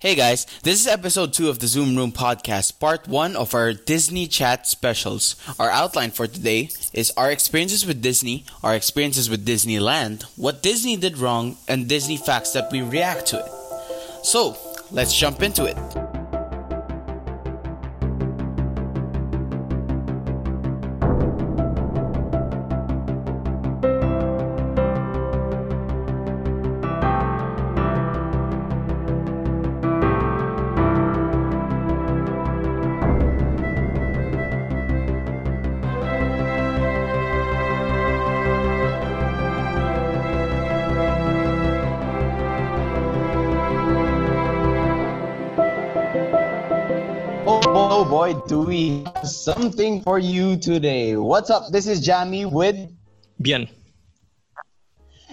Hey guys, this is episode 2 of the Zoom Room podcast, part 1 of our Disney chat specials. Our outline for today is our experiences with Disney, our experiences with Disneyland, what Disney did wrong, and Disney facts that we react to it. So, let's jump into it. Something for you today. What's up? This is Jami with, Bien.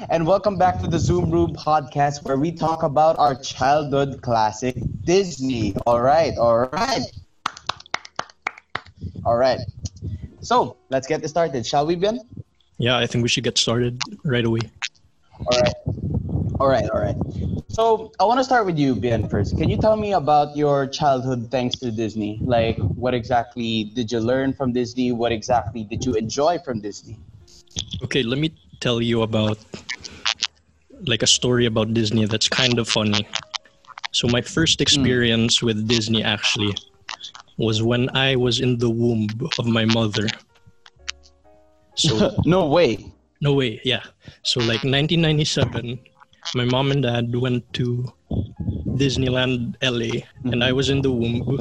and welcome back to the Zoom Room podcast where we talk about our childhood classic, Disney. All right, all right. All right. So, let's get this started, shall we, Bien? Yeah, I think we should get started right away. All right. All right, all right. So, I want to start with you, Bien, first. Can you tell me about your childhood thanks to Disney? Like, what exactly did you learn from Disney? What exactly did you enjoy from Disney? Okay, let me tell you about like a story about Disney that's kind of funny. So my first hmm. experience with Disney actually was when I was in the womb of my mother. So no way. no way, yeah. So like 1997, my mom and dad went to Disneyland LA and I was in the womb.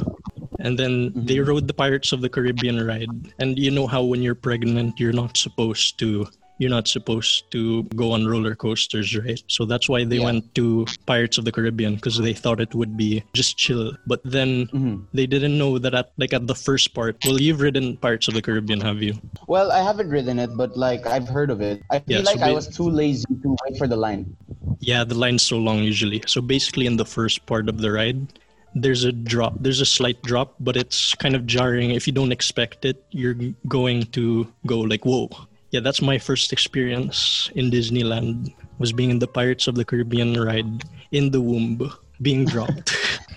And then they rode the Pirates of the Caribbean ride. And you know how when you're pregnant, you're not supposed to you're not supposed to go on roller coasters, right? So that's why they Yeah. went to Pirates of the Caribbean because they thought it would be just chill. But then Mhm. they didn't know that at like at the first part. Well, you've ridden Pirates of the Caribbean, have you? Well, I haven't ridden it, but like I've heard of it. I feel Yeah, so like I was too lazy to wait for the line. Yeah, the line's so long usually. So basically, in the first part of the ride, there's a drop. There's a slight drop, but it's kind of jarring. If you don't expect it, you're going to go like, "Whoa!" Yeah, that's my first experience in Disneyland. Was being in the Pirates of the Caribbean ride in the womb, being dropped.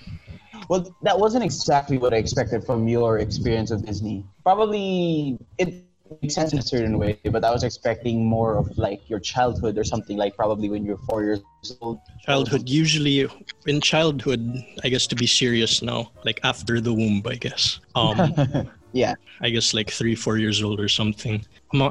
Well, that wasn't exactly what I expected from your experience of Disney. Probably it makes sense in a certain way, but I was expecting more of like your childhood or something like probably when you're four years old. childhood usually in childhood, I guess to be serious now, like after the womb, I guess. Um, Yeah. I guess like three, four years old or something.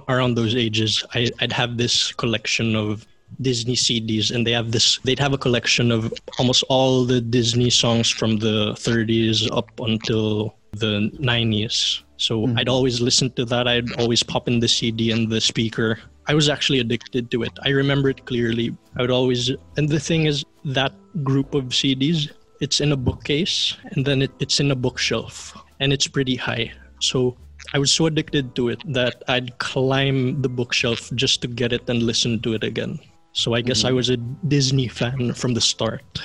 Around those ages, I, I'd have this collection of Disney CDs, and they have this. They'd have a collection of almost all the Disney songs from the 30s up until the 90s. So mm-hmm. I'd always listen to that. I'd always pop in the CD and the speaker. I was actually addicted to it. I remember it clearly. I would always, and the thing is, that group of CDs, it's in a bookcase, and then it, it's in a bookshelf, and it's pretty high. So I was so addicted to it that I'd climb the bookshelf just to get it and listen to it again. So I guess I mm-hmm. was a Disney fan from the start.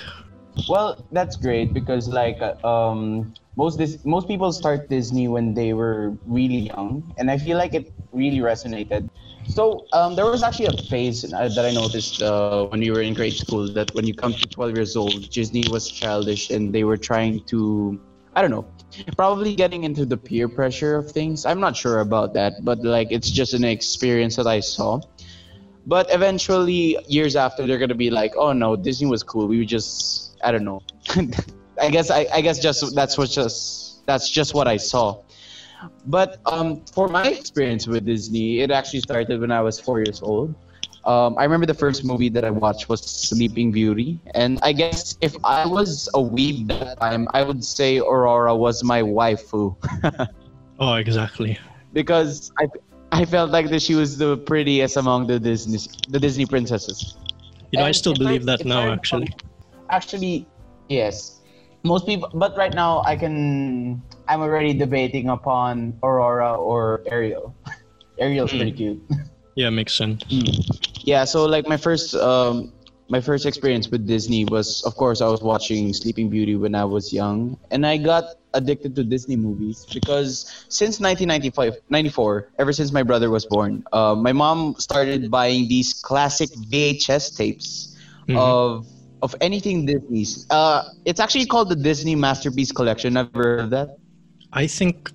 Well, that's great because like uh, um most most people start Disney when they were really young, and I feel like it really resonated. So um, there was actually a phase uh, that I noticed uh, when we were in grade school that when you come to 12 years old, Disney was childish and they were trying to, I don't know, probably getting into the peer pressure of things. I'm not sure about that, but like it's just an experience that I saw. But eventually, years after, they're gonna be like, "Oh no, Disney was cool. We were just, I don't know." I guess, I, I guess, just that's what just that's just what I saw. But um, for my experience with Disney, it actually started when I was four years old. Um, I remember the first movie that I watched was Sleeping Beauty, and I guess if I was a weeb that time, I would say Aurora was my waifu. Oh, exactly. because I I felt like that she was the prettiest among the Disney the Disney princesses. You know, I still if believe that now, I- actually. Actually, yes. Most people, but right now I can. I'm already debating upon Aurora or Ariel. Ariel's pretty cute. Yeah, makes sense. Yeah, so like my first um my first experience with Disney was of course I was watching Sleeping Beauty when I was young and I got addicted to Disney movies because since 1995 94 ever since my brother was born uh, my mom started buying these classic VHS tapes Mhm. of of anything Disney. Uh, it's actually called the Disney Masterpiece Collection. Ever heard of that? I think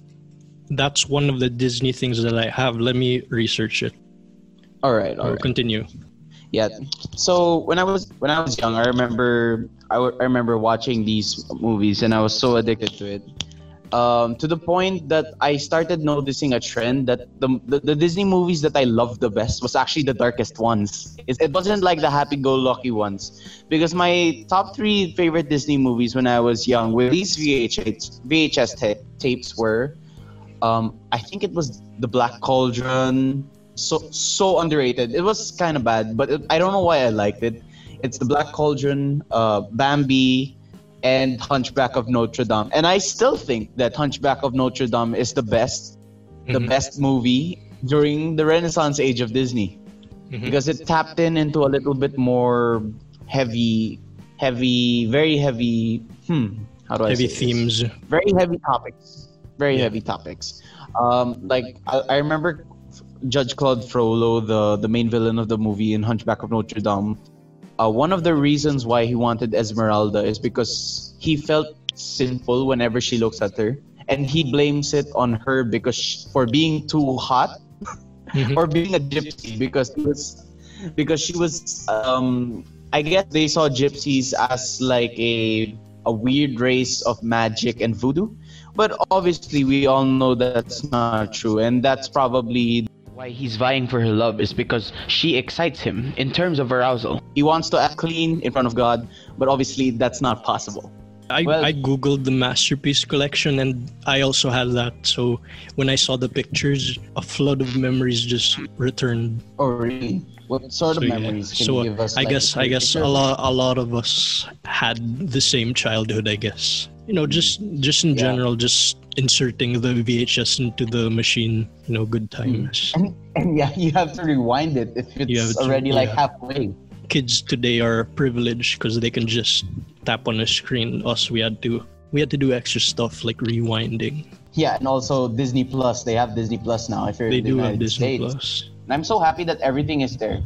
that's one of the Disney things that I have. Let me research it All right, all or continue. Yeah. So when I was when I was young, I remember I, w- I remember watching these movies, and I was so addicted to it. Um, to the point that I started noticing a trend that the, the, the Disney movies that I loved the best was actually the darkest ones. It, it wasn't like the happy-go-lucky ones, because my top three favorite Disney movies when I was young with these VHS VHS ta- tapes were, um, I think it was The Black Cauldron, so so underrated. It was kind of bad, but it, I don't know why I liked it. It's the Black Cauldron, uh, Bambi, and Hunchback of Notre Dame. And I still think that Hunchback of Notre Dame is the best, the Mhm. best movie during the Renaissance age of Disney Mhm. because it tapped in into a little bit more heavy, heavy, very heavy. Hmm. How do I Heavy say this? themes. very heavy topics very Yeah. heavy topics um like I, I remember judge claude frollo the the main villain of the movie in hunchback of notre dame uh, one of the reasons why he wanted esmeralda is because he felt sinful whenever she looks at her and he blames it on her because sh for being too hot Mhm. or being a gypsy because it was because she was um I guess they saw gypsies as like a a weird race of magic and voodoo. But obviously we all know that's not true and that's probably Why he's vying for her love is because she excites him in terms of arousal. he wants to act clean in front of God, but obviously that's not possible. I, Well- I googled the masterpiece collection and I also had that. So when I saw the pictures, a flood of memories just returned. Oh really? What sort So, of yeah. memories can So you give us? I like, guess I guess a lot a lot of us had the same childhood. I guess you know just just in Yeah. general, just inserting the VHS into the machine. You know, good times. Mm. and, and yeah, you have to rewind it if it's have to- already like yeah. halfway. Kids today are privileged because they can just tap on a screen. Us, we had to we had to do extra stuff like rewinding. Yeah, and also Disney Plus. They have Disney Plus now. If you're They in the do United have Disney States. Plus. And I'm so happy that everything is there.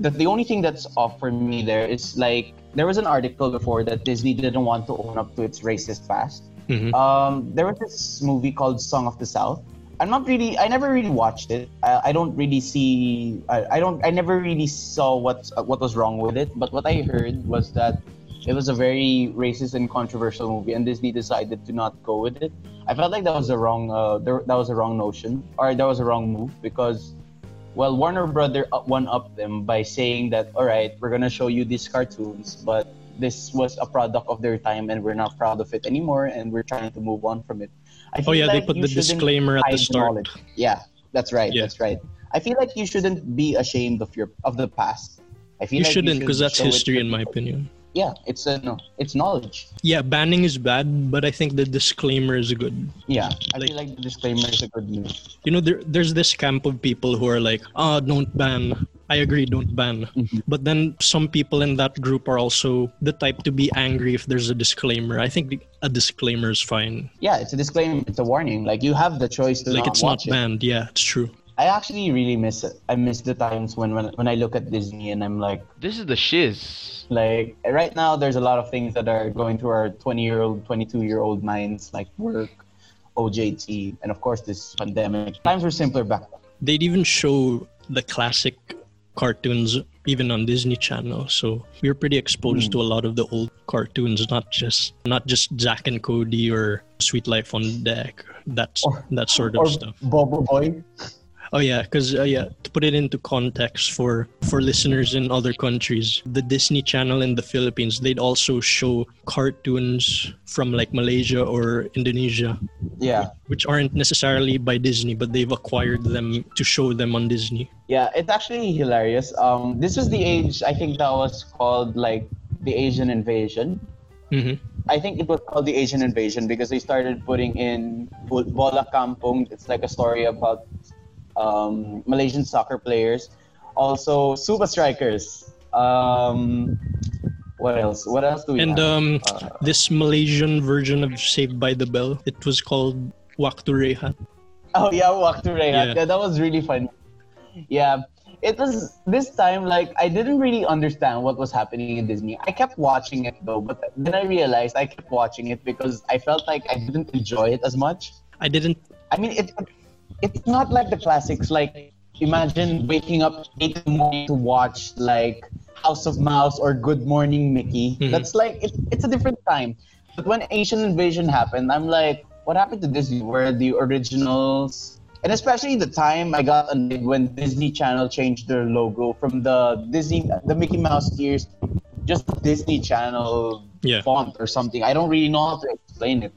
That the only thing that's off for me there is like there was an article before that Disney didn't want to own up to its racist past. Mhm. Um, there was this movie called Song of the South. I'm not really. I never really watched it. I, I don't really see. I, I don't. I never really saw what what was wrong with it. But what I heard was that it was a very racist and controversial movie, and Disney decided to not go with it. I felt like that was a wrong. Uh, there, that was a wrong notion, or that was a wrong move because, well, Warner Brother one up them by saying that, all right, we're gonna show you these cartoons, but this was a product of their time, and we're not proud of it anymore, and we're trying to move on from it. I Oh yeah, they put the disclaimer at the start. knowledge. Yeah, that's right. Yeah. That's right. I feel like you shouldn't be ashamed of your of the past. I feel You like shouldn't should because that's history, in my opinion. Yeah, it's a no, it's knowledge. Yeah, banning is bad, but I think the disclaimer is good. Yeah, I Like- feel like the disclaimer is a good move. You know, there, there's this camp of people who are like, ah, don't ban. I agree, don't ban. Mhm. But then some people in that group are also the type to be angry if there's a disclaimer. I think a disclaimer is fine. Yeah, it's a disclaimer. It's a warning. Like you have the choice to like not it's not watch it. banned. Yeah, it's true. I actually really miss it. I miss the times when when when I look at Disney and I'm like, This is the shiz. like right now there's a lot of things that are going through our 20 year old 22 year old minds like work ojt and of course this pandemic times were simpler back then They'd even show the classic cartoons even on Disney Channel. So we were pretty exposed Hmm. to a lot of the old cartoons, not just not just Zack and Cody or Sweet Life on Deck. That's Or- that sort or of stuff. bobo boy Oh yeah, because uh, yeah, to put it into context for for listeners in other countries, the Disney Channel in the Philippines, they'd also show cartoons from like Malaysia or Indonesia, yeah. Which aren't necessarily by Disney, but they've acquired them to show them on Disney. yeah it's actually hilarious. Um this was the age i think that was called like the asian invasion. Hmm I think it was called the Asian Invasion because they started putting in Bo- Bola Kampung. It's like a story about um, Malaysian soccer players. Also, Super Strikers. Um, what else? What else do we And have? um, Uh, this Malaysian version of Saved by the Bell, it was called Waktu Rehat. oh yeah, Waktu Rehat. Yeah. Yeah. that was really fun. Yeah, it was this time like I didn't really understand what was happening in Disney. I kept watching it though, but then I realized I kept watching it because I felt like I didn't enjoy it as much. I didn't. I mean, it it's not like the classics. Like imagine waking up eight in the morning to watch like House of Mouse or Good Morning Mickey. Mhm. That's like it, it's a different time. But when Asian Invasion happened, I'm like, what happened to Disney? Where the originals? And especially the time I got annoyed when Disney Channel changed their logo from the Disney, the Mickey Mouse ears, just Disney Channel Yeah. font or something. I don't really know how to explain it.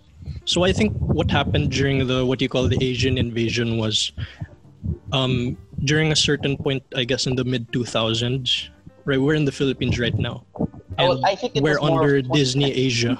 So I think what happened during the what you call the Asian invasion was, um, during a certain point, I guess in the mid 2000s, right? We're in the Philippines right now, and Oh, I think we're under Disney Asia.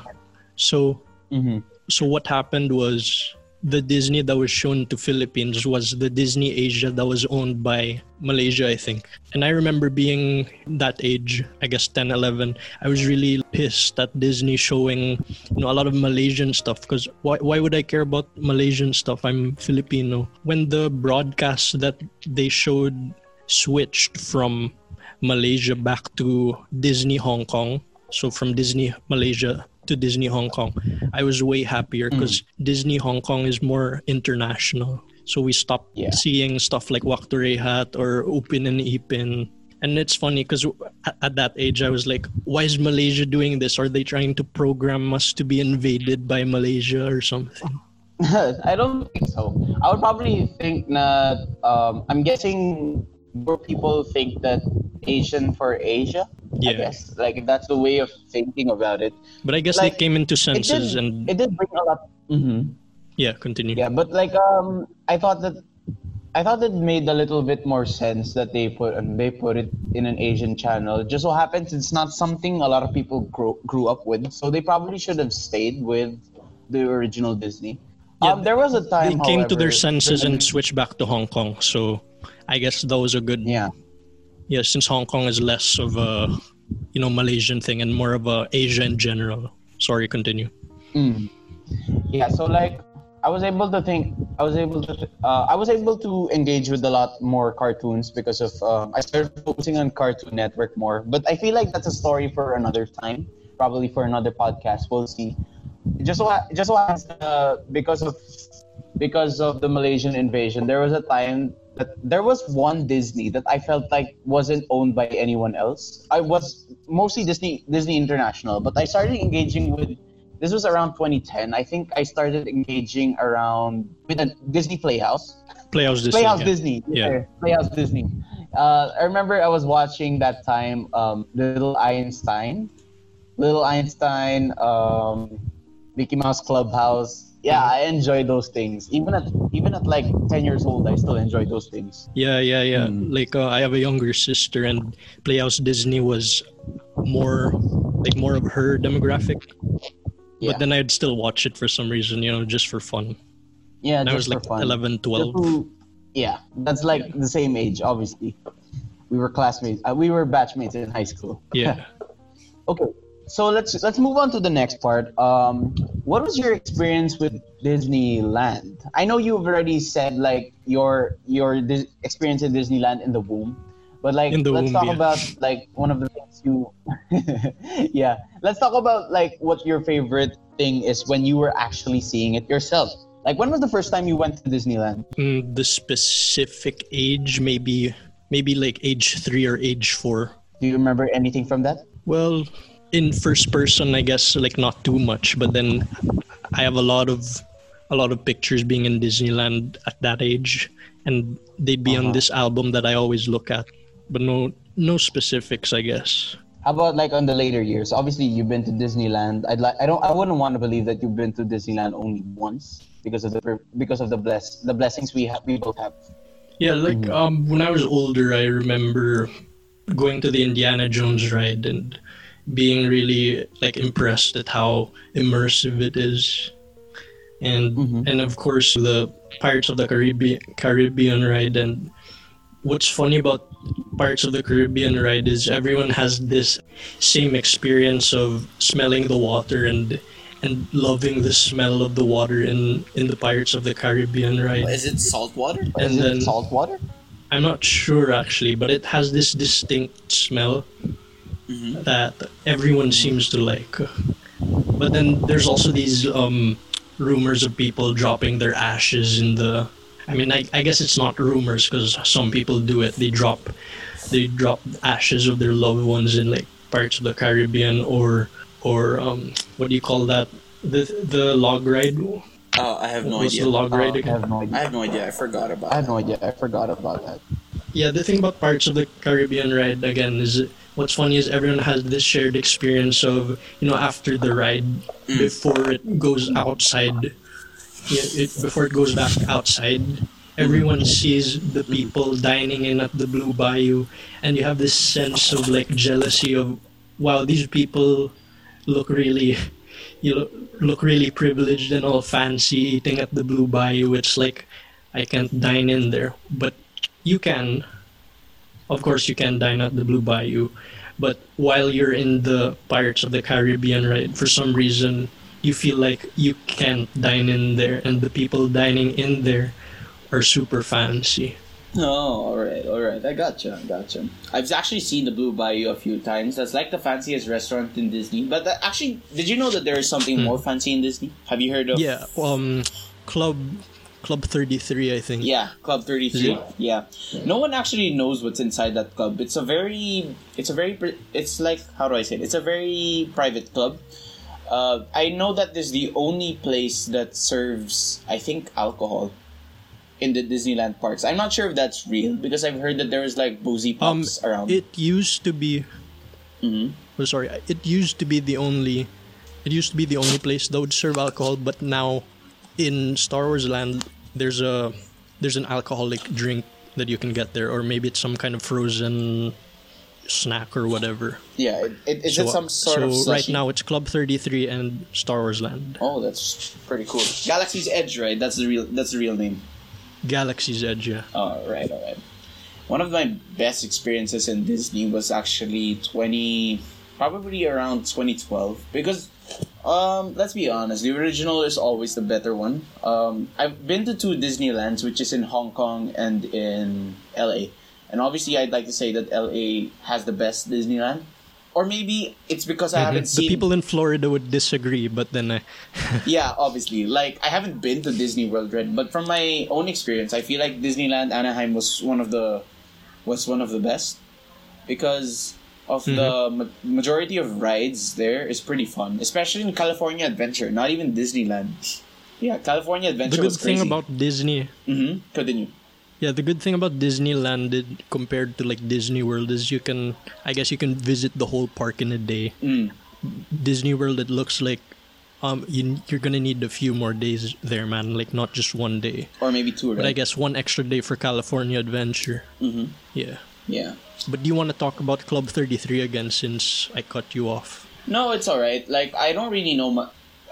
So Mhm. so what happened was the Disney that was shown to Philippines was the Disney Asia that was owned by Malaysia, I think. And I remember being that age, I guess 10, 11, I was really pissed at Disney showing, you know, a lot of Malaysian stuff because why, why would I care about Malaysian stuff? I'm Filipino. When the broadcast that they showed switched from Malaysia back to Disney Hong Kong, so from Disney Malaysia to Disney Hong Kong, I was way happier because Disney Hong Kong is more international. So we stopped Yeah. seeing stuff like Waktu Rehat or Upin and Ipin. And it's funny because at that age, I was like, why is Malaysia doing this? Are they trying to program us to be invaded by Malaysia or something? I don't think so. I would probably think that um, I'm guessing more people think that Asian for Asia. I guess like that's the way of thinking about it. But I guess Like, they came into It did, senses and it did bring a lot. hmm yeah, continue. Yeah, but like um, I thought that I thought it made a little bit more sense that they put and they put it in an Asian channel. It just so happens it's not something a lot of people grew grew up with, so they probably should have stayed with the original Disney. Yeah, um, there was a time They time, came to their senses and switched back to Hong Kong. So I guess those are good yeah. yeah, since Hong Kong is less of a you know Malaysian thing and more of a Asia in general. Sorry, continue. Mm. Yeah, so like I was able to think, I was able to, uh, I was able to engage with a lot more cartoons because of um, I started focusing on Cartoon Network more. But I feel like that's a story for another time, probably for another podcast. We'll see. Just so, just so uh, because of because of the Malaysian invasion, there was a time that there was one Disney that I felt like wasn't owned by anyone else. I was mostly Disney Disney International, but I started engaging with this was around 2010. I think I started engaging around with a Disney Playhouse. Playhouse Disney. Playhouse yeah. Disney. Yeah. Yeah. Playhouse Disney. Uh, I remember I was watching that time um, Little Einstein. Little Einstein, um, Mickey Mouse Clubhouse. Yeah, I enjoy those things. Even at even at like 10 years old, I still enjoy those things. Yeah, yeah, yeah. Mm. Like uh, I have a younger sister, and Playhouse Disney was more like more of her demographic. Yeah. But then I'd still watch it for some reason, you know, just for fun. Yeah, And I just was for like fun. 11, 12. Just to- yeah, that's like the same age, obviously. We were classmates. Uh, we were batchmates in high school. Yeah. Okay, so let's let's move on to the next part. Um, what was your experience with Disneyland? I know you've already said like your your dis- experience in Disneyland in the womb, but like let's womb, talk yeah. about like one of the things you. yeah, let's talk about like what your favorite thing is when you were actually seeing it yourself. Like when was the first time you went to Disneyland? Mm, the specific age, maybe maybe like age three or age four. Do you remember anything from that? Well, in first person, I guess like not too much, but then I have a lot of a lot of pictures being in Disneyland at that age, and they'd be on Uh-huh. this album that I always look at, but no no specifics, I guess. How about like on the later years? Obviously, you've been to Disneyland. I'd like. I don't. I wouldn't want to believe that you've been to Disneyland only once because of the because of the bless the blessings we have. We both have. Yeah, like um, when I was older, I remember going to the Indiana Jones ride and being really like impressed at how immersive it is, and Mhm. and of course the Pirates of the Caribbean Caribbean ride. And what's funny about Pirates of the Caribbean ride is everyone has this same experience of smelling the water and and loving the smell of the water in in the Pirates of the Caribbean ride. Is it salt water? And Is then- it salt water? I'm not sure actually, but it has this distinct smell that everyone seems to like. But then there's also these um, rumors of people dropping their ashes in the. I mean, I, I guess it's not rumors because some people do it. They drop, they drop ashes of their loved ones in like parts of the Caribbean or or um, what do you call that? The the log ride. Oh, I have no What's idea. the log Uh, ride I again? have no I idea. have no idea. I forgot about. I have no idea. I forgot about that. Yeah, the thing about parts of the Caribbean ride again is what's funny is everyone has this shared experience of you know after the ride mm. before it goes outside, yeah, it, before it goes back outside. Everyone sees the people dining in at the Blue Bayou, and you have this sense of like jealousy of, wow, these people look really, you look, look really privileged and all fancy eating at the Blue Bayou. It's like I can't dine in there, but you can. Of course, you can dine at the Blue Bayou, but while you're in the Pirates of the Caribbean ride, for some reason, you feel like you can't dine in there, and the people dining in there are super fancy. Oh, all right, all right. I gotcha, I gotcha. I've actually seen the Blue Bayou a few times. That's like the fanciest restaurant in Disney. But that, actually, did you know that there is something more fancy in Disney? Have you heard of? Yeah, um, Club Club 33, I think. Yeah, Club Thirty Three. Yeah, no one actually knows what's inside that club. It's a very, it's a very, it's like how do I say it? It's a very private club. Uh, I know that this is the only place that serves, I think, alcohol in the Disneyland parks. I'm not sure if that's real because I've heard that there is like boozy Um, around. it used to be. Mhm. Oh, sorry, it used to be the only. It used to be the only place that would serve alcohol, but now, in Star Wars Land, there's a there's an alcoholic drink that you can get there, or maybe it's some kind of frozen snack or whatever. yeah, it, it, is it some sort so of right now it's Club 33 and Star Wars Land. Oh, that's pretty cool. Galaxy's Edge, right? That's the real. That's the real name. Galaxy's Edge, yeah. All right, all right. One of my best experiences in Disney was actually 20, probably around 2012. Because, um, let's be honest, the original is always the better one. Um, I've been to two Disneylands, which is in Hong Kong and in LA. And obviously, I'd like to say that LA has the best Disneyland. Or maybe it's because I haven't seen. the people in Florida would disagree, but then uh, Yeah, obviously. Like I haven't been to Disney World Red, but from my own experience, I feel like Disneyland Anaheim was one of the was one of the best because of the ma- majority of rides there is pretty fun, especially in California Adventure. Not even Disneyland. Yeah, California Adventure. the good was crazy. thing about Disney hmm Continue. Yeah, the good thing about Disneyland it- compared to like Disney World is you can, I guess, you can visit the whole park in a day. Mm. Disney World, it looks like, um, you, you're gonna need a few more days there, man. Like not just one day, Or maybe two, right? but I guess one extra day for California Adventure. Mhm. Yeah. Yeah. But do you want to talk about Club 33 again since I cut you off? No, it's all right. Like I don't really know.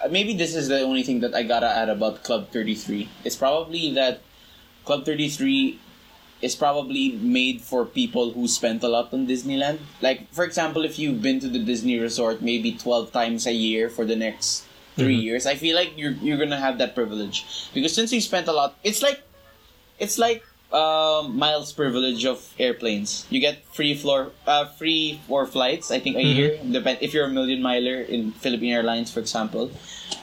Maybe this is the only thing that I gotta add about Club Thirty Three. It's probably that Club Thirty Three is probably made for people who spent a lot on Disneyland. Like for example, if you've been to the Disney Resort maybe twelve times a year for the next 3 mm-hmm. years, I feel like you're you're gonna have that privilege because since you spent a lot, it's like it's like um, miles privilege of airplanes. You get free floor, uh, free four flights. I think a year. Depend if you're a million miler in Philippine Airlines, for example.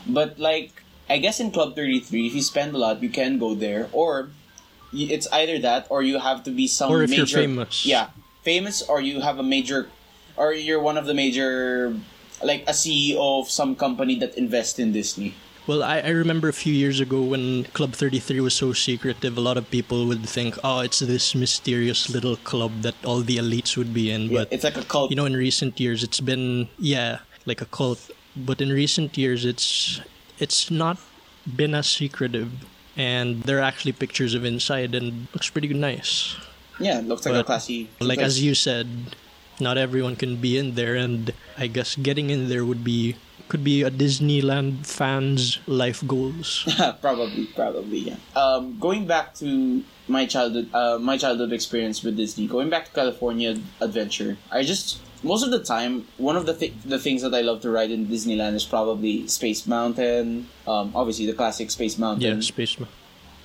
But like, I guess in Club Thirty Three, if you spend a lot, you can go there, or it's either that, or you have to be some Or if major, you're famous. Yeah, famous, or you have a major, or you're one of the major, like a CEO of some company that invests in Disney. Well, I, I remember a few years ago when Club 33 was so secretive, a lot of people would think, oh, it's this mysterious little club that all the elites would be in. Yeah, But, it's like a cult. you know, in recent years, it's been, yeah, like a cult. But in recent years, it's it's not been as secretive. And there are actually pictures of inside and looks pretty nice. yeah, it looks like a classy. Like, place. as you said, not everyone can be in there. And I guess getting in there would be, could be a Disneyland fan's life goals. probably, probably, yeah. Um, going back to my childhood, uh, my childhood experience with Disney. Going back to California Adventure, I just most of the time one of the th- the things that I love to ride in Disneyland is probably Space Mountain. Um, obviously the classic Space Mountain. Yeah, Space Mountain.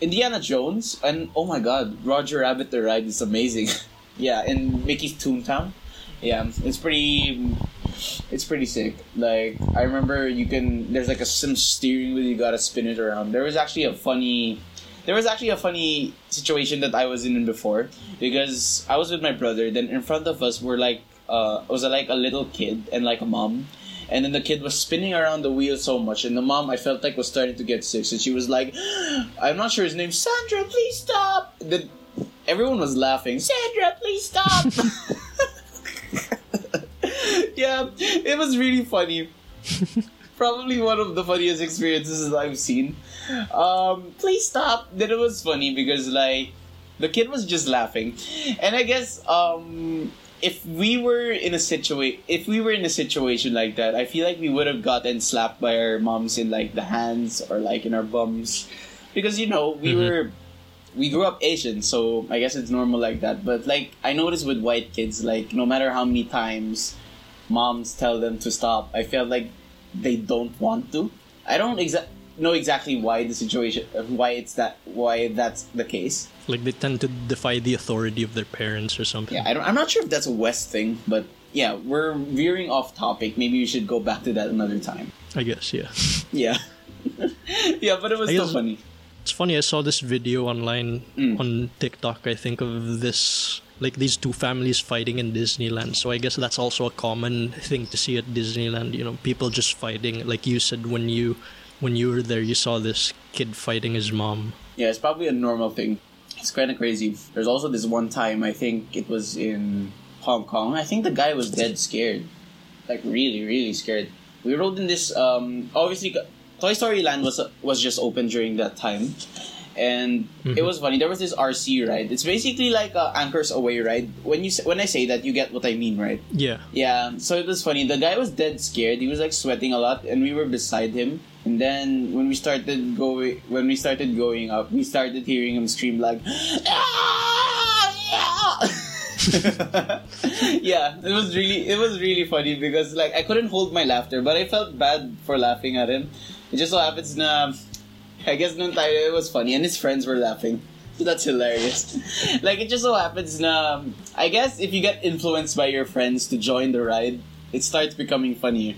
Indiana Jones and oh my god, Roger Rabbit the ride is amazing. yeah, and Mickey's Toontown. Yeah, it's pretty it's pretty sick. Like I remember you can there's like a some steering wheel you gotta spin it around. There was actually a funny there was actually a funny situation that I was in before because I was with my brother. Then in front of us were like uh was like a little kid and like a mom. And then the kid was spinning around the wheel so much, and the mom I felt like was starting to get sick. So she was like, "I'm not sure his name, Sandra. Please stop." Then everyone was laughing. Sandra, please stop. yeah, it was really funny. Probably one of the funniest experiences I've seen. Um, please stop. Then it was funny because like the kid was just laughing, and I guess um, if we were in a situation, if we were in a situation like that, I feel like we would have gotten slapped by our moms in like the hands or like in our bums, because you know we Mhm. were we grew up Asian, so I guess it's normal like that. But like I noticed with white kids, like no matter how many times moms tell them to stop, I feel like they don't want to. I don't exa- know exactly why the situation, why it's that, why that's the case. Like they tend to defy the authority of their parents or something. Yeah, I don't, I'm not sure if that's a West thing, but yeah, we're veering off topic. Maybe we should go back to that another time. I guess, yeah. Yeah, yeah, but it was I still funny. It's funny, I saw this video online Mm. on TikTok, I think, of this like these two families fighting in Disneyland. So I guess that's also a common thing to see at Disneyland, you know, people just fighting. Like you said when you when you were there you saw this kid fighting his mom. Yeah, it's probably a normal thing. It's kind of crazy. There's also this one time, I think it was in Hong Kong. I think the guy was dead scared. Like, really, really scared. We rode in this, um, obviously, Toy Story Land was, was just open during that time. And it was funny. There was this RC ride. It's basically like a Anchors Away ride. When you when I say that, you get what I mean, right? Yeah. Yeah, so it was funny. The guy was dead scared. He was like sweating a lot, and we were beside him. And then when we started going, when we started going up, we started hearing him scream like, "Ah, yeah!" yeah, it was really, it was really funny because like I couldn't hold my laughter, but I felt bad for laughing at him. It just so happens na, I guess nung tayo it was funny, and his friends were laughing. So that's hilarious. like it just so happens na I guess if you get influenced by your friends to join the ride, it starts becoming funnier.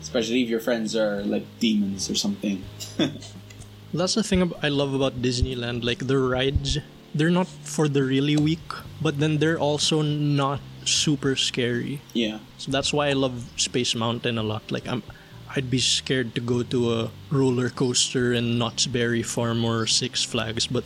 Especially if your friends are like demons or something. That's the thing I love about Disneyland. Like the rides, they're not for the really weak, but then they're also not super scary. yeah. So that's why I love Space Mountain a lot. Like I'm, I'd be scared to go to a roller coaster in Knott's Berry Farm or Six Flags, but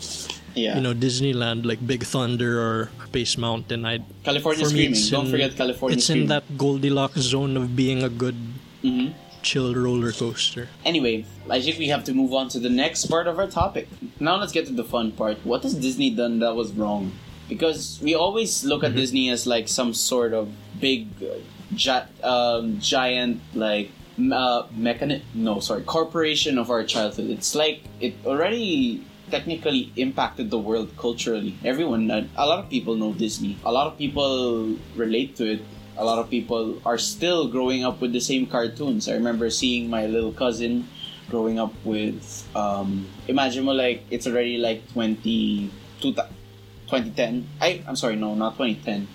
Yeah. you know Disneyland, like Big Thunder or Space Mountain, I California for me Screaming. it's Don't in- forget California It's Screaming. in that Goldilocks zone of being a good, Mhm. chill roller coaster. Anyway, I think we have to move on to the next part of our topic. Now let's get to the fun part. What has Disney done that was wrong? Because we always look at Disney as like some sort of big, uh, gi- um, giant like uh, mechani- No, sorry, corporation of our childhood. It's like it already technically impacted the world culturally. Everyone, uh, a lot of people know Disney. A lot of people relate to it a lot of people are still growing up with the same cartoons. I remember seeing my little cousin growing up with um, imagine mo like it's already like 20, 2010. I I'm sorry, no, not 2010.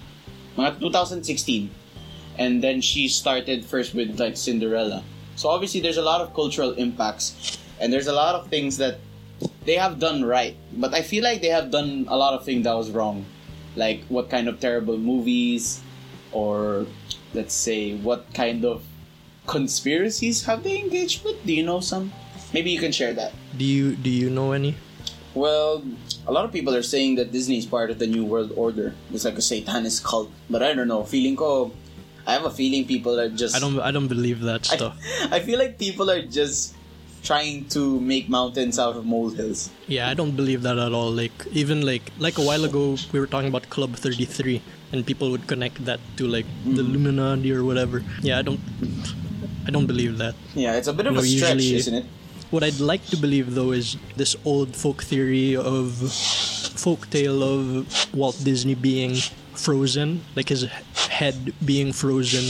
Mga 2016. And then she started first with like Cinderella. So obviously there's a lot of cultural impacts and there's a lot of things that they have done right, but I feel like they have done a lot of things that was wrong. Like what kind of terrible movies or let's say what kind of conspiracies have they engaged with? Do you know some? Maybe you can share that. Do you do you know any? Well, a lot of people are saying that Disney is part of the New World Order. It's like a satanist cult. But I don't know. Feeling ko, I have a feeling people are just. I don't I don't believe that stuff. I feel like people are just trying to make mountains out of molehills. Yeah, I don't believe that at all. Like even like like a while ago we were talking about Club 33 and people would connect that to like the Mm-hmm. Illuminati or whatever. Yeah, I don't I don't believe that. Yeah, it's a bit of No, a stretch, usually- isn't it? What I'd like to believe though is this old folk theory of folk tale of Walt Disney being frozen, like his head being frozen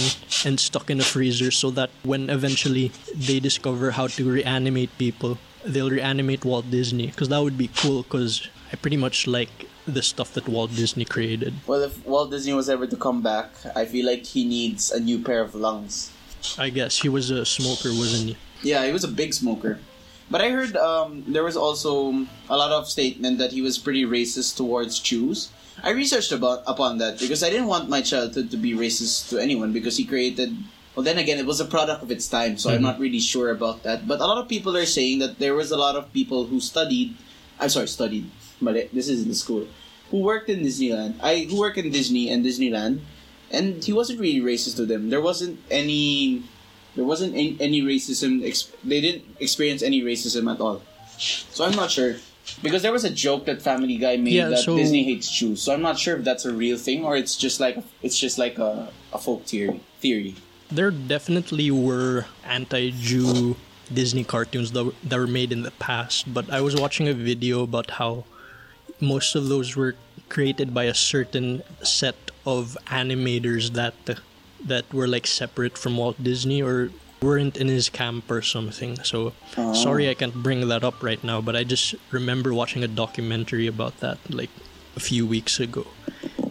and stuck in a freezer, so that when eventually they discover how to reanimate people, they'll reanimate Walt Disney. Because that would be cool. Because I pretty much like the stuff that Walt Disney created. Well, if Walt Disney was ever to come back, I feel like he needs a new pair of lungs. I guess he was a smoker, wasn't he? Yeah, he was a big smoker. But I heard um, there was also a lot of statement that he was pretty racist towards Jews. I researched about upon that because I didn't want my childhood to be racist to anyone because he created. Well, then again, it was a product of its time, so I'm Mhm. not really sure about that. But a lot of people are saying that there was a lot of people who studied. I'm sorry, studied. But this is in the school. Who worked in Disneyland? I who worked in Disney and Disneyland, and he wasn't really racist to them. There wasn't any. There wasn't any, any racism. They didn't experience any racism at all. So I'm not sure. Because there was a joke that Family Guy made Yeah, that so- Disney hates Jews. So I'm not sure if that's a real thing or it's just like it's just like a, a folk theory. Theory. There definitely were anti-Jew Disney cartoons that were, that were made in the past, but I was watching a video about how most of those were created by a certain set of animators that that were like separate from Walt Disney or weren't in his camp or something. So Oh. sorry I can't bring that up right now, but I just remember watching a documentary about that like a few weeks ago.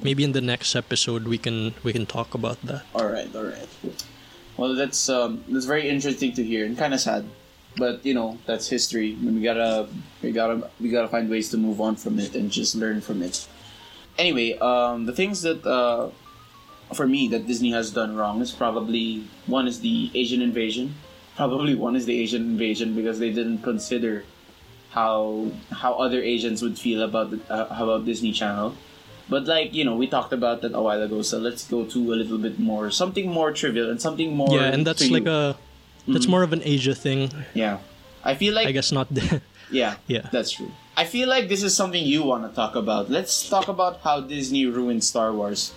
Maybe in the next episode we can we can talk about that. All right, all right. Well, that's um, that's very interesting to hear and kind of sad, but you know that's history. We gotta we gotta we gotta find ways to move on from it and just learn from it. Anyway, um, the things that uh, for me that Disney has done wrong is probably one is the Asian invasion. Probably one is the Asian invasion because they didn't consider how how other Asians would feel about the, uh, about Disney Channel. But like you know, we talked about that a while ago. So let's go to a little bit more something more trivial and something more. yeah, and that's like you. a that's more of an Asia thing. yeah. I feel like I guess not. The, yeah, Yeah. that's true. I feel like this is something you want to talk about. Let's talk about how Disney ruined Star Wars.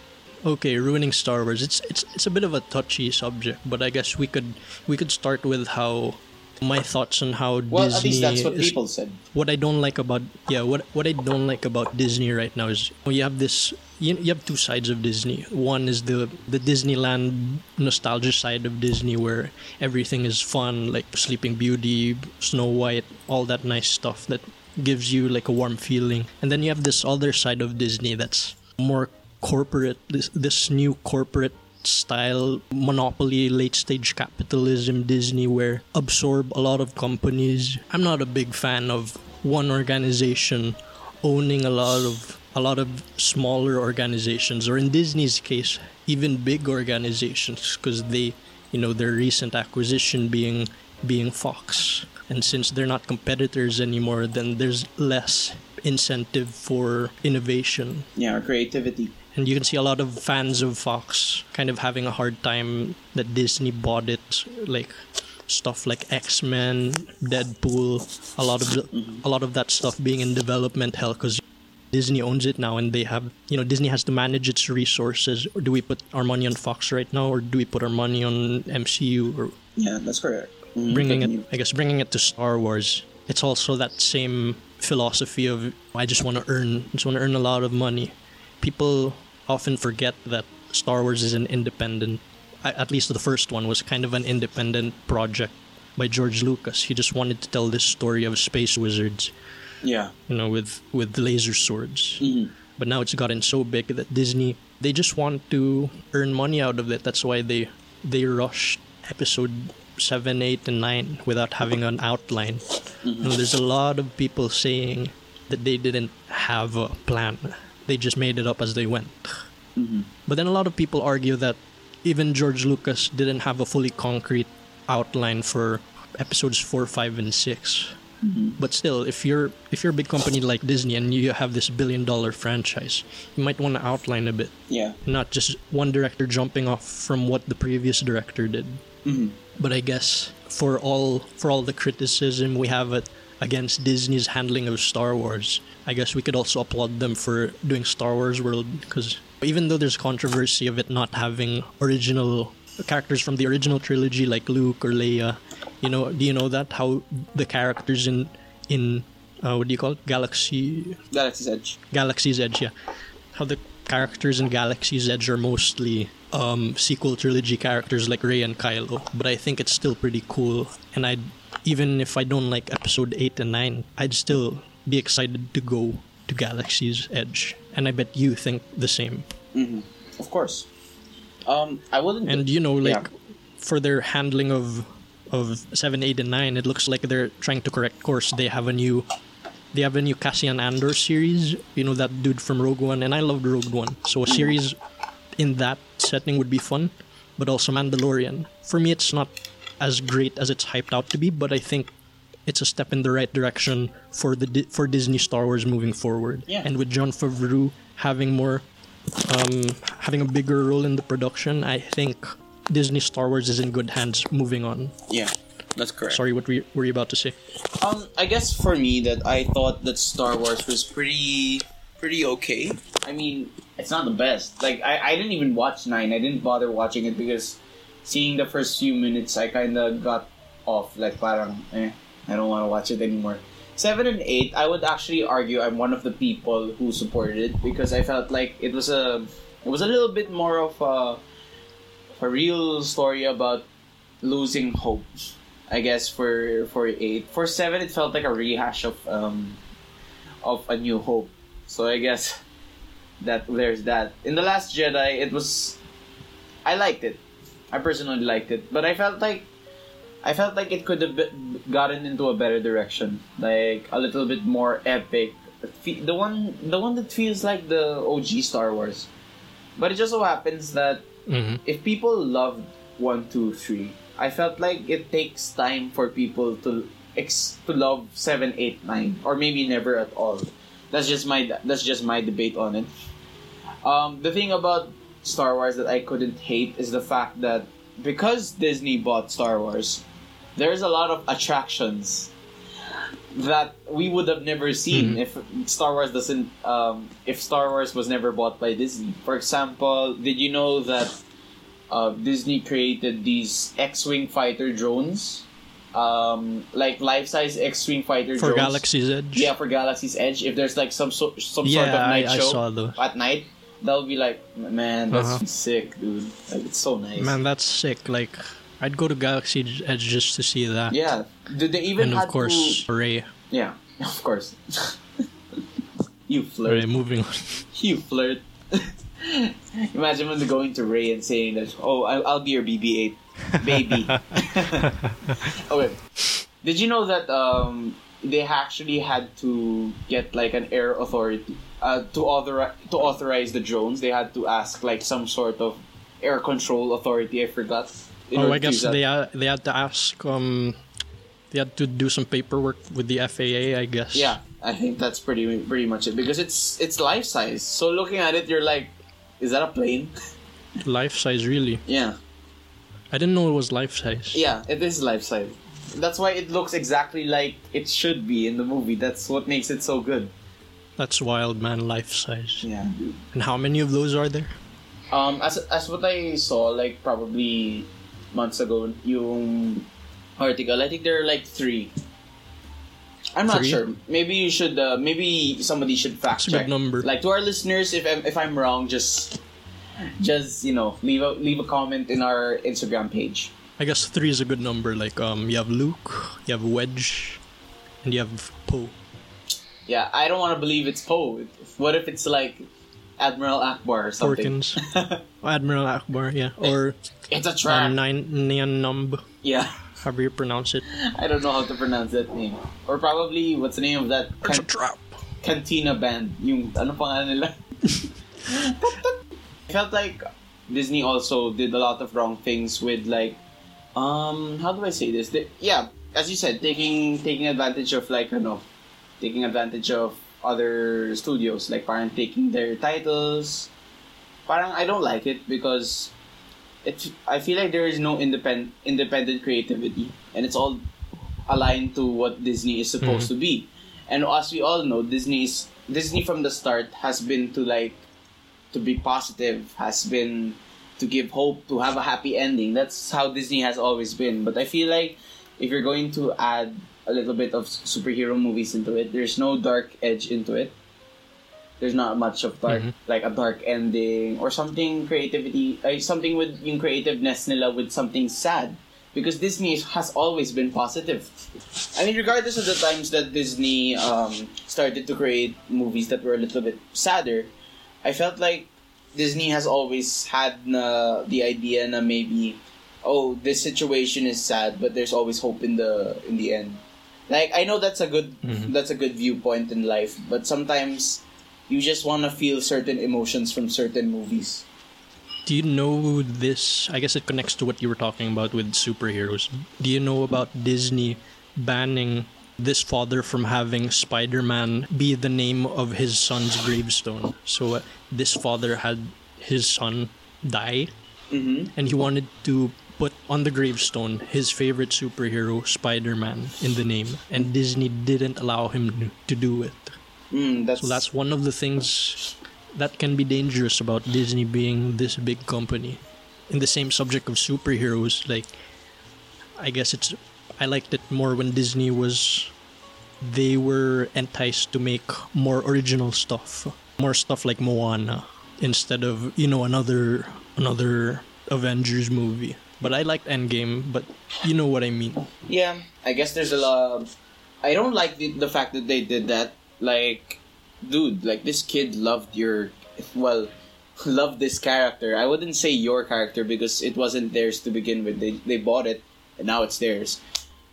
Okay, ruining Star Wars. It's it's it's a bit of a touchy subject, but I guess we could we could start with how my thoughts on how Disney Well, Disney at least that's what is- people said. what I don't like about yeah what what I don't like about Disney right now is oh, you have this you, you have two sides of Disney. One is the the Disneyland nostalgia side of Disney where everything is fun like Sleeping Beauty, Snow White, all that nice stuff that gives you like a warm feeling. And then you have this other side of Disney that's more corporate this this new corporate style monopoly late stage capitalism disney where absorb a lot of companies. I'm not a big fan of one organization owning a lot of a lot of smaller organizations or in disney's case even big organizations because they you know their recent acquisition being being fox. And since they're not competitors anymore then there's less incentive for innovation. Yeah, or creativity. And you can see a lot of fans of Fox kind of having a hard time that Disney bought it, like stuff like X Men, Deadpool, a lot of the, a lot of that stuff being in development hell because Disney owns it now, and they have you know Disney has to manage its resources. Or do we put our money on Fox right now, or do we put our money on MCU, or Yeah, that's correct. Mm, bringing it? I guess bringing it to Star Wars. It's also that same philosophy of I just want to earn, just want to earn a lot of money. People often forget that Star Wars is an independent. At least the first one was kind of an independent project by George Lucas. He just wanted to tell this story of space wizards, Yeah. you know, with with laser swords. Mhm. But now it's gotten so big that Disney they just want to earn money out of it. That's why they they rushed episode seven, eight, and nine without having an outline. You know, there's a lot of people saying that they didn't have a plan. They just made it up as they went. But then a lot of people argue that even George Lucas didn't have a fully concrete outline for episodes four, five, and 6 But still, if you're if you're a big company like Disney and you have this billion dollar franchise, you might want to outline a bit, Yeah. not just one director jumping off from what the previous director did. Mhm. But I guess for all for all the criticism we have it against Disney's handling of Star Wars, I guess we could also applaud them for doing Star Wars World because even though there's controversy of it not having original characters from the original trilogy like Luke or Leia, you know, do you know that how the characters in in uh, what do you call it? Galaxy Galaxy's Edge. Galaxy's Edge, yeah. How the characters in Galaxy's Edge are mostly um, sequel trilogy characters like Rey and Kylo, but I think it's still pretty cool. And I'd even if I don't like Episode eight and nine, I'd still be excited to go to Galaxy's Edge. And I bet you think the same. Of course. Um, I wouldn't. And you know, like Yeah. for their handling of of seven, eight, and nine, it looks like they're trying to correct course. They have a new they have a new Cassian Andor series. You know that dude from Rogue One, and I loved Rogue One. So a series in that setting would be fun, but also Mandalorian. For me, it's not as great as it's hyped out to be, but I think it's a step in the right direction for the for Disney Star Wars moving forward. Yeah. And with Jon Favreau having more um, having a bigger role in the production, I think Disney Star Wars is in good hands moving on. yeah, that's correct. Sorry, what were you, were you about to say? Um, I guess for me that I thought that Star Wars was pretty, pretty okay. I mean, it's not the best. Like I, I didn't even watch nine. I didn't bother watching it because seeing the first few minutes, I kind of got off. Like parang, eh, I don't want to watch it anymore. Seven and eight, I would actually argue I'm one of the people who supported it because I felt like it was a, it was a little bit more of a, a real story about losing hope. I guess for for eight, for seven, it felt like a rehash of um of a New Hope. So I guess that there's that. In the Last Jedi, it was I liked it. I personally liked it, but I felt like I felt like it could have gotten into a better direction, like a little bit more epic. The one, the one that feels like the OG Star Wars. But it just so happens that Mm-hmm. if people loved one, two, three, I felt like it takes time for people to ex- to love seven, eight, nine, or maybe never at all. That's just my that's just my debate on it. Um, the thing about Star Wars that I couldn't hate is the fact that because Disney bought Star Wars, there's a lot of attractions that we would have never seen if Star Wars doesn't um, if Star Wars was never bought by Disney. For example, did you know that uh, Disney created these X-wing fighter drones, um, like life-size X-wing fighter For drones? Galaxy's Edge? Yeah, for Galaxy's Edge. If there's like some so- some sort of night I- I show saw those. at night, that'll be like, man, that's Uh-huh. sick, dude. Like, it's so nice. Man, that's sick. Like, I'd go to Galaxy's Edge just to see that. Yeah. Did they even And of course, to? Rey. Yeah, of course. you flirt. Rey, moving on. You flirt. Imagine when they're going to Rey and saying that, "Oh, I'll, I'll be your BB-8 baby." okay. Did you know that um, they actually had to get like an air authority uh, to authorize to authorize the drones? They had to ask like some sort of air control authority. I forgot. Oh, I guess they uh, they had to ask. Um, they had to do some paperwork with the FAA. I guess. Yeah, I think that's pretty pretty much it because it's it's life size. So looking at it, you're like, is that a plane? Life size, really. yeah, I didn't know it was life size. yeah, it is life size. That's why it looks exactly like it should be in the movie. That's what makes it so good. That's wild, man. Life size. Yeah. And how many of those are there? Um, as as what I saw like probably months ago, yung article. I think there are like three. I'm not Three? sure. Maybe you should. Uh, maybe somebody should fact That's check. number. Like to our listeners, if I'm, if I'm wrong, just just you know leave a leave a comment in our Instagram page. I guess three is a good number. Like, um, you have Luke, you have Wedge, and you have Poe. Yeah, I don't want to believe it's Poe. What if it's like Admiral Ackbar or something? Porkins. Admiral Ackbar, yeah. Or it's a trap. um, Nine Neon Numb, yeah, however you pronounce it. I don't know how to pronounce that name. Or probably what's the name of that? It's a trap. Cantina Band. Yung ano pangalan nila? I felt like Disney also did a lot of wrong things with like um how do I say this? They, yeah, as you said, taking taking advantage of like ano, taking advantage of other studios like parang taking their titles. Parang I don't like it because it I feel like there is no independent independent creativity and it's all aligned to what Disney is supposed to be. And as we all know, Disney's Disney from the start has been to like to be positive, has been to give hope, to have a happy ending. That's how Disney has always been. But I feel like if you're going to add a little bit of superhero movies into it, there's no dark edge into it. There's not much of dark, like a dark ending or something creativity, uh, something with yung creativeness nila with something sad. Because Disney has always been positive. I mean, regardless of the times that Disney um, started to create movies that were a little bit sadder, I felt like Disney has always had na, the idea na maybe, oh, this situation is sad, but there's always hope in the in the end. Like I know that's a good mm-hmm. that's a good viewpoint in life, but sometimes you just want to feel certain emotions from certain movies. Do you know this? I guess it connects to what you were talking about with superheroes. Do you know about Disney banning this father from having Spider Man be the name of his son's gravestone? So uh, this father had his son die, Mm-hmm. and he wanted to put on the gravestone his favorite superhero, Spider Man, in the name, and Disney didn't allow him to do it. Mm, that's So that's one of the things that can be dangerous about Disney being this big company. In the same subject of superheroes, like I guess it's I liked it more when Disney was they were enticed to make more original stuff. More stuff like Moana instead of, you know, another another Avengers movie. But I liked Endgame, but you know what I mean. Yeah, I guess there's a lot. Of, I don't like the, the fact that they did that. Like, dude, like this kid loved your, well, loved this character. I wouldn't say your character because it wasn't theirs to begin with. They they bought it, and now it's theirs.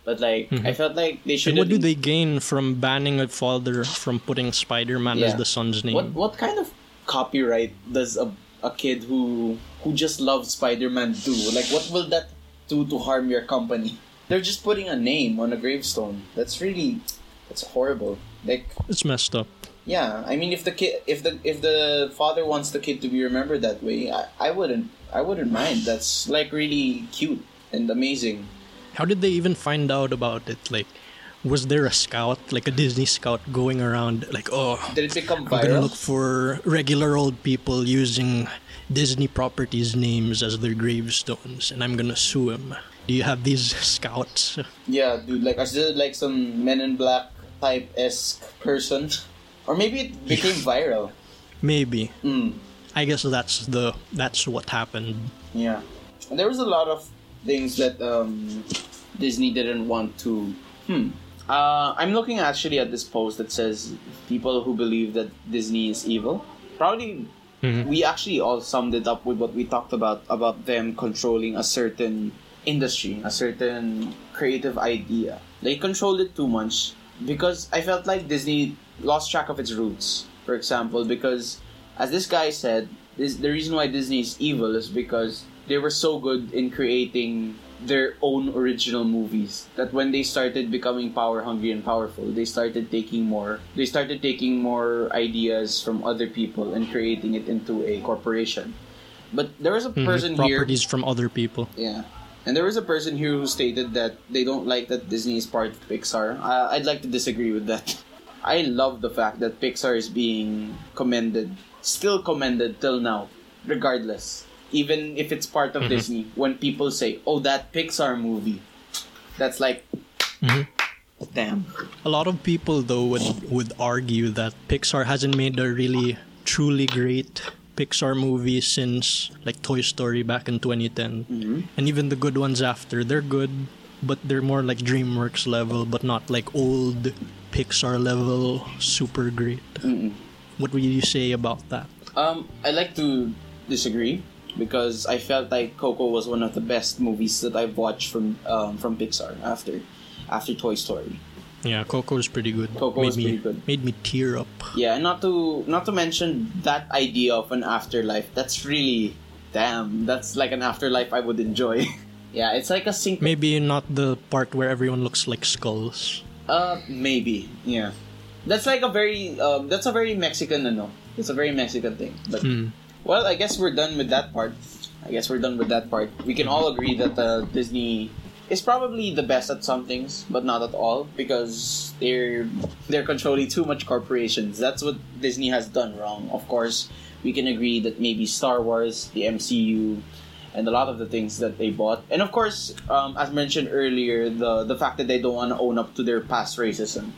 But like, I mm-hmm. felt like they should. And what do they gain from banning a father from putting Spider-Man as the son's name? What what kind of copyright does a a kid who who just loves Spider-Man do? Like, what will that do to harm your company? They're just putting a name on a gravestone. That's really that's horrible. Like, It's messed up. yeah, I mean, if the kid, if the if the father wants the kid to be remembered that way, I, I wouldn't I wouldn't mind. That's like really cute and amazing. How did they even find out about it? Like, was there a scout, like a Disney scout, going around like, oh, Did it become I'm gonna look for regular old people using Disney properties names as their gravestones, and I'm gonna sue them. Do you have these scouts? Yeah, dude. Like, is it like some Men in Black type esque person, or maybe it became viral. Maybe. Mm. I guess that's the that's what happened. Yeah, and there was a lot of things that um, Disney didn't want to. Hmm. Uh, I'm looking actually at this post that says people who believe that Disney is evil. Probably, we actually all summed it up with what we talked about about them controlling a certain industry, a certain creative idea. They controlled it too much because I felt like Disney lost track of its roots. For example, because as this guy said, this, the reason why Disney is evil is because they were so good in creating their own original movies that when they started becoming power hungry and powerful, they started taking more. They started taking more ideas from other people and creating it into a corporation. But there was a person here. Properties from other people. Yeah. And there was a person here who stated that they don't like that Disney is part of Pixar. Uh, I'd like to disagree with that. I love the fact that Pixar is being commended, still commended till now, regardless. Even if it's part of mm-hmm. Disney, when people say, oh, that Pixar movie, that's like, mm-hmm. damn. A lot of people though would would argue that Pixar hasn't made a really truly great Pixar movie since like Toy Story back in 2010. Mm-hmm. And even the good ones after, they're good, but they're more like DreamWorks level, but not like old Pixar level super great. What would you say about that? Um, I like to disagree because I felt like Coco was one of the best movies that I've watched from um, from Pixar after after Toy Story. Yeah, Coco's pretty good. Coco made was me, pretty good. Made me tear up. Yeah, and not to not to mention that idea of an afterlife. That's really damn. That's like an afterlife I would enjoy. yeah, it's like a sync. Maybe not the part where everyone looks like skulls. Uh, maybe. Yeah, that's like a very um, that's a very Mexican, no. It's a very Mexican thing. But well, I guess we're done with that part. I guess we're done with that part. We can all agree that uh, Disney is probably the best at some things, but not at all because they're they're controlling too much corporations. That's what Disney has done wrong. Of course, we can agree that maybe Star Wars, the MCU, and a lot of the things that they bought, and of course, um, as mentioned earlier, the the fact that they don't want to own up to their past racism.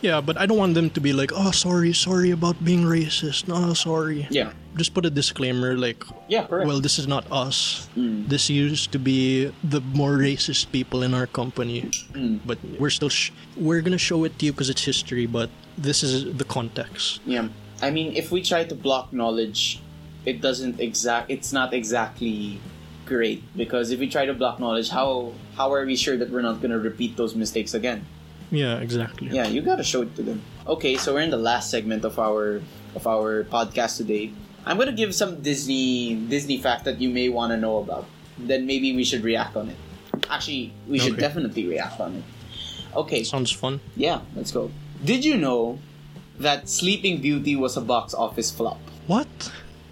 Yeah, but I don't want them to be like, oh, sorry, sorry about being racist. No, sorry. Yeah. Just put a disclaimer like, Yeah, correct. well, this is not us. Hmm. This used to be the more racist people in our company. Hmm. But we're still, sh- we're gonna show it to you because it's history, but this is the context. Yeah. I mean, if we try to block knowledge, it doesn't exact. It's not exactly great because if we try to block knowledge, how how are we sure that we're not gonna repeat those mistakes again? Yeah, exactly. Yeah, you gotta show it to them. Okay, so we're in the last segment of our of our podcast today. I'm gonna give some Disney Disney fact that you may want to know about. Then maybe we should react on it. Actually, we should definitely react on it. Okay, Sounds fun. yeah, let's go. Did you know that Sleeping Beauty was a box office flop? What?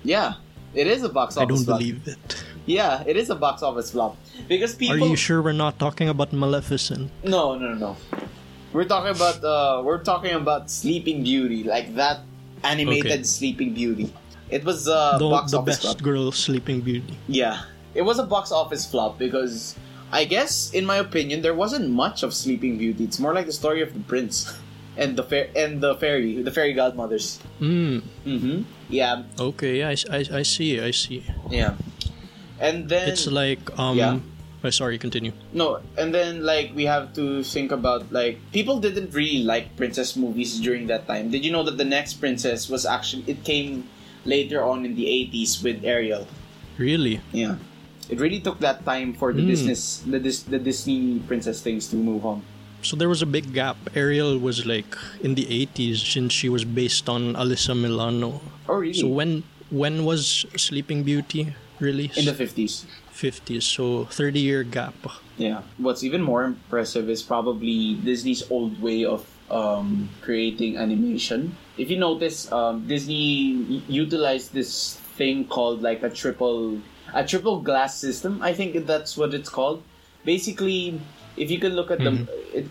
Yeah, it is a box office. I don't flop. believe it. Yeah, it is a box office flop because people. Are you sure we're not talking about Maleficent? No, no, no, no. We're talking about uh, we're talking about Sleeping Beauty, like that animated Okay. Sleeping Beauty. It was a the, box the office best flop. girl sleeping beauty. Yeah, it was a box office flop because I guess, in my opinion, there wasn't much of Sleeping Beauty. It's more like the story of the prince and the fair and the fairy, the fairy godmothers. Mm, Mm-hmm. Yeah, okay, yeah, I, I- I see, I see. yeah. And then It's like, um, Yeah. oh, sorry, continue. No, and then like we have to think about like people didn't really like princess movies during that time. Did you know that the next princess was actually it came later on in the 80s with Ariel. Really? Yeah. It really took that time for the Mm. business the Dis- the Disney princess things to move on. So there was a big gap. Ariel was like in the 80s since she was based on Alyssa Milano. Oh really? So when when was Sleeping Beauty released? in the 50s. 50s. So 30 year gap. Yeah. What's even more impressive is probably Disney's old way of um, creating animation. If you notice, um, Disney utilized this thing called like a triple a triple glass system. I think that's what it's called. Basically, if you can look at the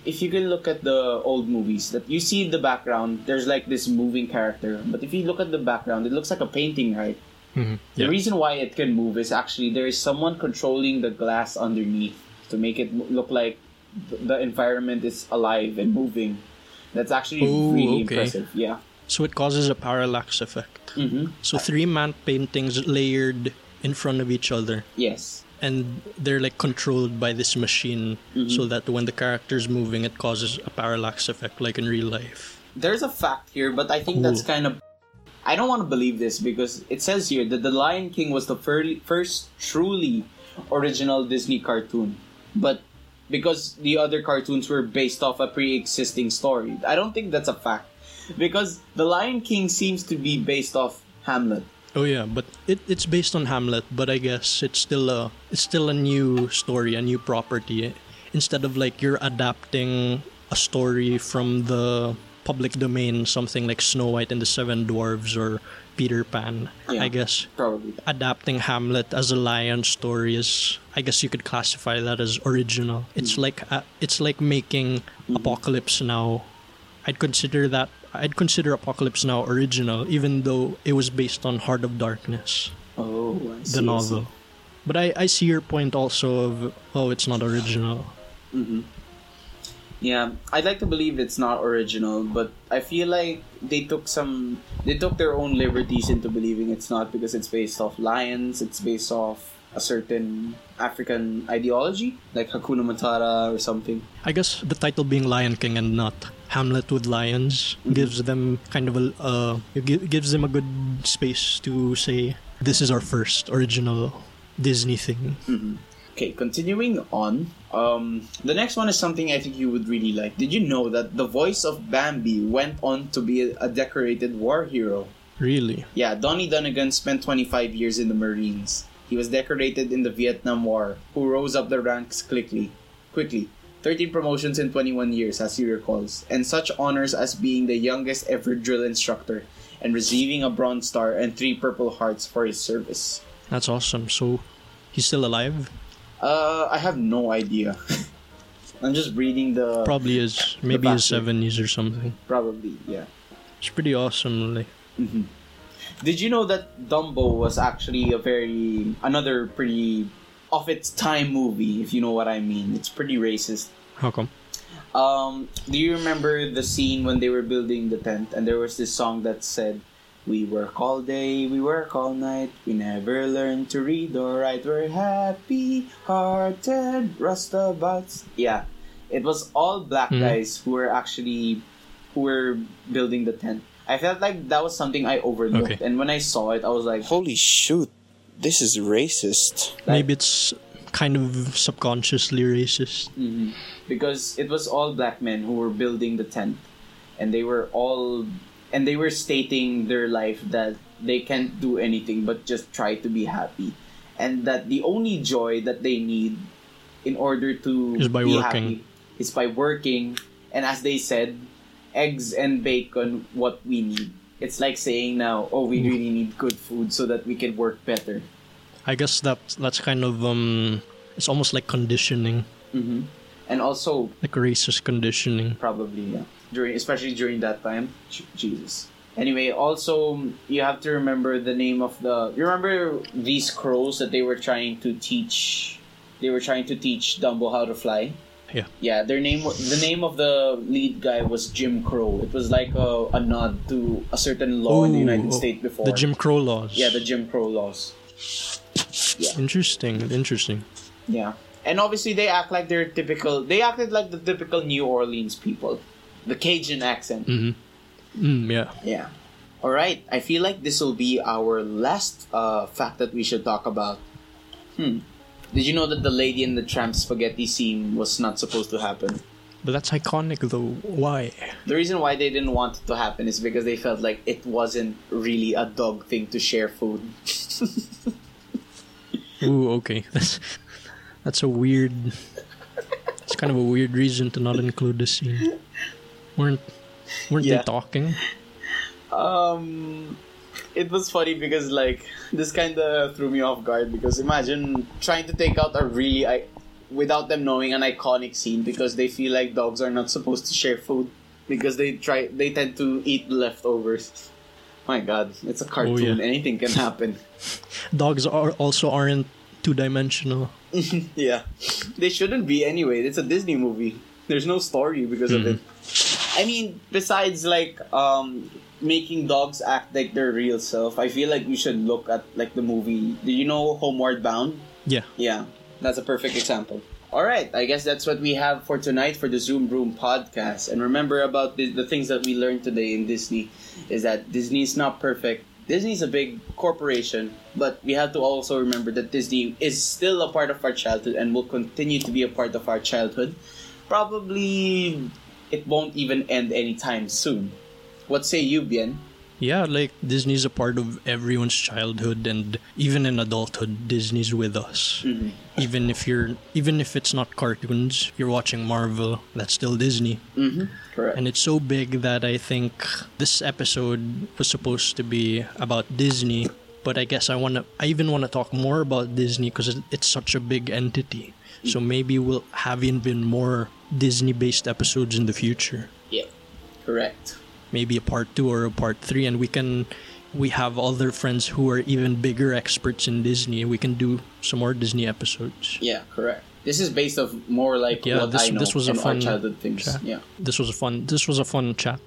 if you can look at the old movies, that you see the background, there's like this moving character. But if you look at the background, it looks like a painting, right? Mhm. The reason why it can move is actually there is someone controlling the glass underneath to make it look like the environment is alive and moving. That's actually Oh, really okay. impressive. Yeah. So it causes a parallax effect. Mm-hmm. So three matte paintings layered in front of each other. Yes. and they're like controlled by this machine Mm-hmm. so that when the character's moving it causes a parallax effect like in real life There's a fact here, but I think that's kind of. I don't want to believe this because it says here that The Lion King was the fir- first truly original Disney cartoon. But because the other cartoons were based off a pre existing story, I don't think that's a fact. Because The Lion King seems to be based off Hamlet. oh yeah but it, it's based on hamlet but i guess it's still a it's still a new story a new property instead of like you're adapting a story from the public domain something like snow white and the seven dwarves or peter pan Yeah. i guess Probably. adapting Hamlet as a lion story is I guess you could classify that as original. It's like uh, it's like making Apocalypse Now. I'd consider that I'd consider Apocalypse Now original even though it was based on Heart of Darkness, Oh, I see, the novel. But I, I see your point also of oh it's not original. see. Yeah, I'd like to believe it's not original, but I feel like they took some. They took their own liberties into believing it's not because it's based off lions. It's based off a certain African ideology, like Hakuna Matata or something. I guess the title being Lion King and not Hamlet with lions gives them kind of a uh, it gives them a good space to say this is our first original Disney thing. Okay, continuing on. Um, the next one is something I think you would really like. Did you know that the voice of Bambi went on to be a decorated war hero? Really? Yeah, Donnie Dunagan spent 25 years in the Marines. He was decorated in the Vietnam War, who rose up the ranks quickly. Quickly. 13 promotions in 21 years, as he recalls, and such honors as being the youngest ever drill instructor and receiving a Bronze Star and three Purple Hearts for his service. That's awesome. So he's still alive? Uh, I have no idea. I'm just reading the. Probably is. Maybe his seventies or something. Probably, yeah. It's pretty awesome. Like Did you know that Dumbo was actually a very another pretty of its time movie, if you know what I mean? It's pretty racist. how come? Um, do you remember the scene when they were building the tent and there was this song that said, "We work all day, we work all night, we never learn to read or write. We're happy-hearted rustabouts." Yeah, it was all black Mhm. guys who were actually who were building the tent. I felt like that was something I overlooked, Okay. and when I saw it, I was like, Holy shoot, this is racist. Maybe it's kind of subconsciously racist. Mhm. Because it was all black men who were building the tent, and they were all, and they were stating their life that they can't do anything but just try to be happy, and that the only joy that they need in order to Is by be working. happy is by working, and as they said, eggs and bacon what we need. It's like saying now, oh, we really need good food so that we can work better. I guess that that's kind of um, it's almost like conditioning, hmm And also, like racist conditioning. Probably, yeah. During, especially during that time. Jesus. Anyway, also you have to remember the name of the. You remember these crows that they were trying to teach. They were trying to teach Dumbo how to fly. Yeah. Yeah, their name. The name of the lead guy was Jim Crow. It was like a, a nod to a certain law in the United oh, States before. The Jim Crow laws. Yeah, the Jim Crow laws. Interesting. Interesting. Yeah. And obviously they act like they're typical. They acted like the typical New Orleans people. The Cajun accent. Mm-hmm. Mm, yeah. Yeah. All right. I feel like this will be our last uh, fact that we should talk about. Hmm. Did you know that the Lady in the Tramp spaghetti scene was not supposed to happen? But that's iconic though. Why? The reason why they didn't want it to happen is because they felt like it wasn't really a dog thing to share food. Ooh, okay. That's that's a weird. It's kind of a weird reason to not include the scene. Weren't weren't Yeah. they talking? Um, it was funny because like this kind of threw me off guard because imagine trying to take out a really I, without them knowing an iconic scene because they feel like dogs are not supposed to share food because they try they tend to eat leftovers. My God, it's a cartoon. Oh, yeah. Anything can happen. Dogs are also aren't two dimensional. yeah, they shouldn't be anyway. It's a Disney movie. There's no story because of mm-hmm. it. I mean, besides like um making dogs act like their real self, I feel like we should look at like the movie. Do you know Homeward Bound? Yeah. Yeah, that's a perfect example. All right, I guess that's what we have for tonight for the Zoom Room podcast. And remember about the, the things that we learned today in Disney is that Disney is not perfect. Disney's a big corporation, but we have to also remember that Disney is still a part of our childhood and will continue to be a part of our childhood. Probably it won't even end anytime soon. What say you, Bien? Yeah, like Disney's a part of everyone's childhood and even in adulthood Disney's with us. Mhm. Even if you're even if it's not cartoons, you're watching Marvel, that's still Disney. Mm-hmm. Correct. And it's so big that I think this episode was supposed to be about Disney, but I guess I want to I even want to talk more about Disney because it's such a big entity. So maybe we'll have even more Disney-based episodes in the future. yeah. Correct. maybe a part two or a part three, and we can we have other friends who are even bigger experts in Disney. We can do some more Disney episodes. Yeah, correct. This is based of more like Yeah, what this- I know this was a fun childhood things. chat. Yeah, This was a fun. This was a fun chat.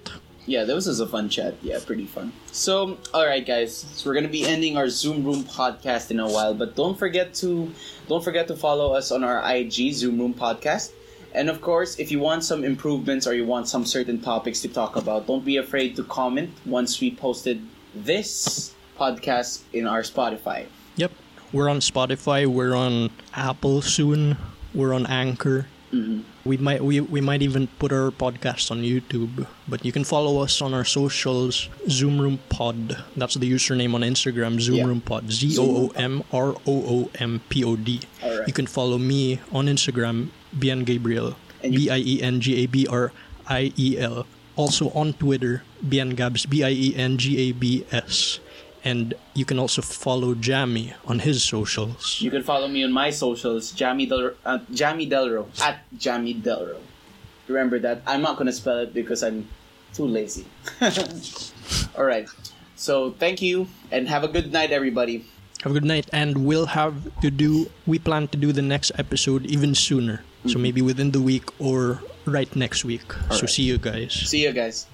Yeah, this was a fun chat. Yeah, pretty fun. So, all right, guys, so we're gonna be ending our Zoom Room podcast in a while, but don't forget to don't forget to follow us on our IG Zoom Room podcast. And of course, if you want some improvements or you want some certain topics to talk about, don't be afraid to comment once we posted this podcast in our Spotify. Yep, we're on Spotify. We're on Apple soon. We're on Anchor. Mhm. We might we, we might even put our podcast on YouTube. But you can follow us on our socials. Zoom Room Pod. That's the username on Instagram. Zoom Yeah. Room Pod. Z O O M R O O M P O D. You can follow me on Instagram, Bien Gabriel. B I E N G A B R I E L. Also on Twitter, Bien Gabs, B I E N G A B S. And you can also follow Jami on his socials. You can follow me on my socials, Jami Del uh, Jami Delro at Jami Delro. Remember that I'm not gonna spell it because I'm too lazy. All right. So thank you and have a good night, everybody. Have a good night, and we'll have to do. We plan to do the next episode even sooner. So maybe within the week or right next week. So Alright. see you guys. See you guys.